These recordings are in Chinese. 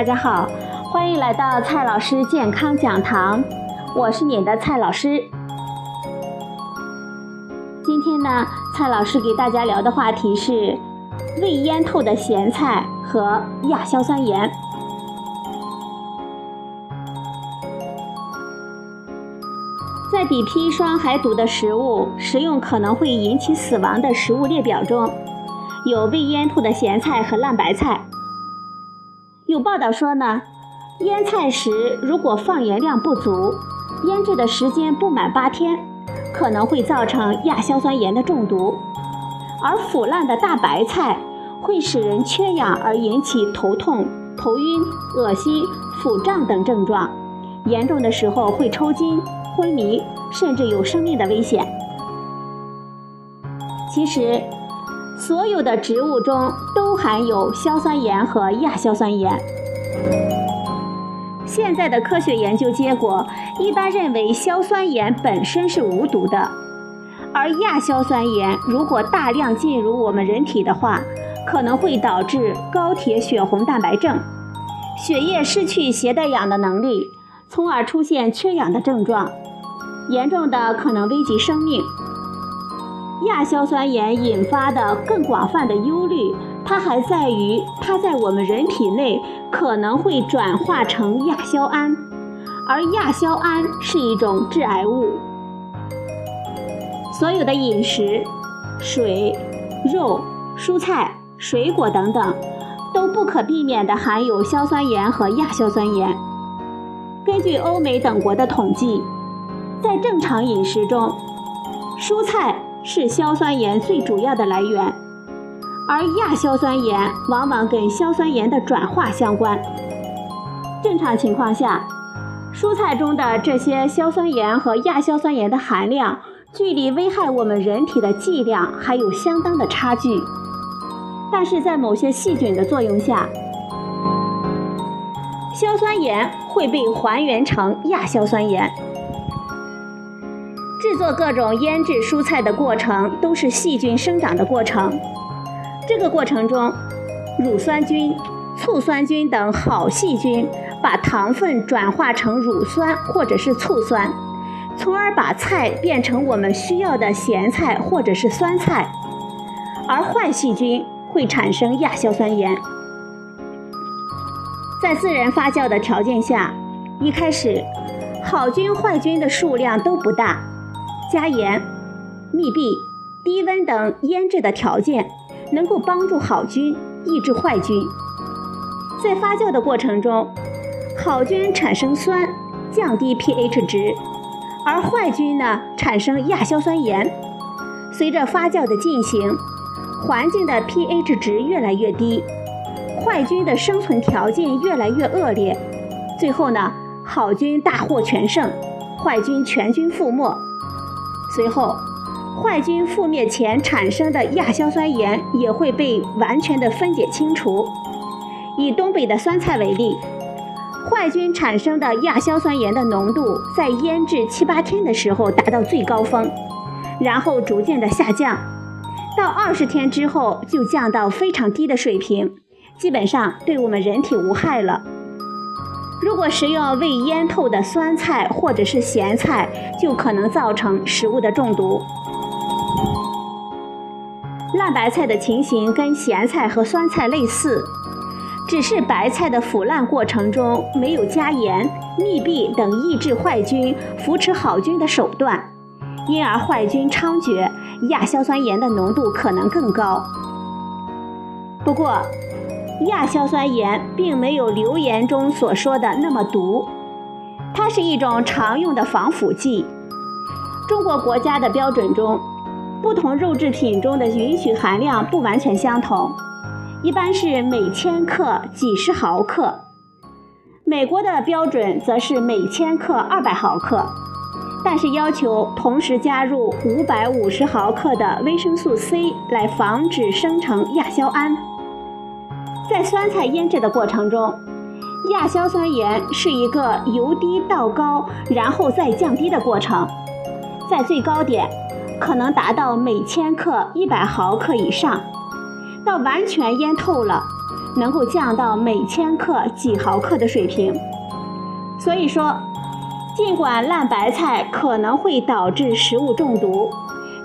大家好，欢迎来到蔡老师健康讲堂，我是你的蔡老师。今天呢，蔡老师给大家聊的话题是未腌透的咸菜和亚硝酸盐。在比砒霜还毒的食物食用可能会引起死亡的食物列表中，有未腌透的咸菜和烂白菜。有报道说呢，腌菜时如果放盐量不足，腌制的时间不满八天，可能会造成亚硝酸盐的中毒。而腐烂的大白菜会使人缺氧而引起头痛、头晕、恶心、腹胀等症状，严重的时候会抽筋、昏迷，甚至有生命的危险。其实。所有的植物中都含有硝酸盐和亚硝酸盐。现在的科学研究结果一般认为硝酸盐本身是无毒的，而亚硝酸盐如果大量进入我们人体的话，可能会导致高铁血红蛋白症，血液失去携带氧的能力，从而出现缺氧的症状，严重的可能危及生命。亚硝酸盐引发的更广泛的忧虑，它还在于它在我们人体内可能会转化成亚硝胺，而亚硝胺是一种致癌物。所有的饮食、水、肉、蔬菜、水果等等，都不可避免地含有硝酸盐和亚硝酸盐。根据欧美等国的统计，在正常饮食中，蔬菜。是硝酸盐最主要的来源，而亚硝酸盐往往跟硝酸盐的转化相关。正常情况下，蔬菜中的这些硝酸盐和亚硝酸盐的含量，距离危害我们人体的剂量还有相当的差距。但是在某些细菌的作用下，硝酸盐会被还原成亚硝酸盐。制作各种腌制蔬菜的过程都是细菌生长的过程。这个过程中，乳酸菌、醋酸菌等好细菌把糖分转化成乳酸或者是醋酸，从而把菜变成我们需要的咸菜或者是酸菜。而坏细菌会产生亚硝酸盐。在自然发酵的条件下，一开始好菌坏菌的数量都不大。加盐、密闭、低温等腌制的条件，能够帮助好菌抑制坏菌。在发酵的过程中，好菌产生酸，降低 pH 值，而坏菌呢产生亚硝酸盐。随着发酵的进行，环境的 pH 值越来越低，坏菌的生存条件越来越恶劣，最后呢，好菌大获全胜，坏菌全军覆没。随后，坏菌覆灭前产生的亚硝酸盐也会被完全的分解清除。以东北的酸菜为例，坏菌产生的亚硝酸盐的浓度在腌制七八天的时候达到最高峰，然后逐渐的下降，到二十天之后就降到非常低的水平，基本上对我们人体无害了。如果食用未腌透的酸菜或者是咸菜，就可能造成食物的中毒。烂白菜的情形跟咸菜和酸菜类似，只是白菜的腐烂过程中没有加盐、密闭等抑制坏菌、扶持好菌的手段，因而坏菌猖獗，亚硝酸盐的浓度可能更高。不过，亚硝酸盐并没有流言中所说的那么毒，它是一种常用的防腐剂。中国国家的标准中，不同肉制品中的允许含量不完全相同，一般是每千克几十毫克。美国的标准则是每千克二百毫克，但是要求同时加入五百五十毫克的维生素 C 来防止生成亚硝胺。在酸菜腌制的过程中，亚硝酸盐是一个由低到高，然后再降低的过程，在最高点可能达到每千克一百毫克以上，到完全腌透了，能够降到每千克几毫克的水平。所以说，尽管烂白菜可能会导致食物中毒，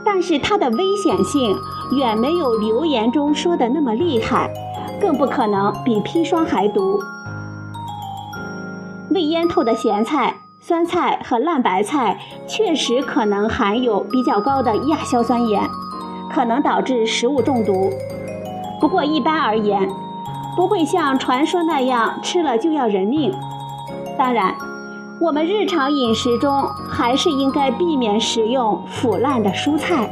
但是它的危险性远没有流言中说的那么厉害，更不可能比砒霜还毒。未腌透的咸菜、酸菜和烂白菜确实可能含有比较高的亚硝酸盐，可能导致食物中毒。不过一般而言，不会像传说那样吃了就要人命。当然，我们日常饮食中还是应该避免食用腐烂的蔬菜。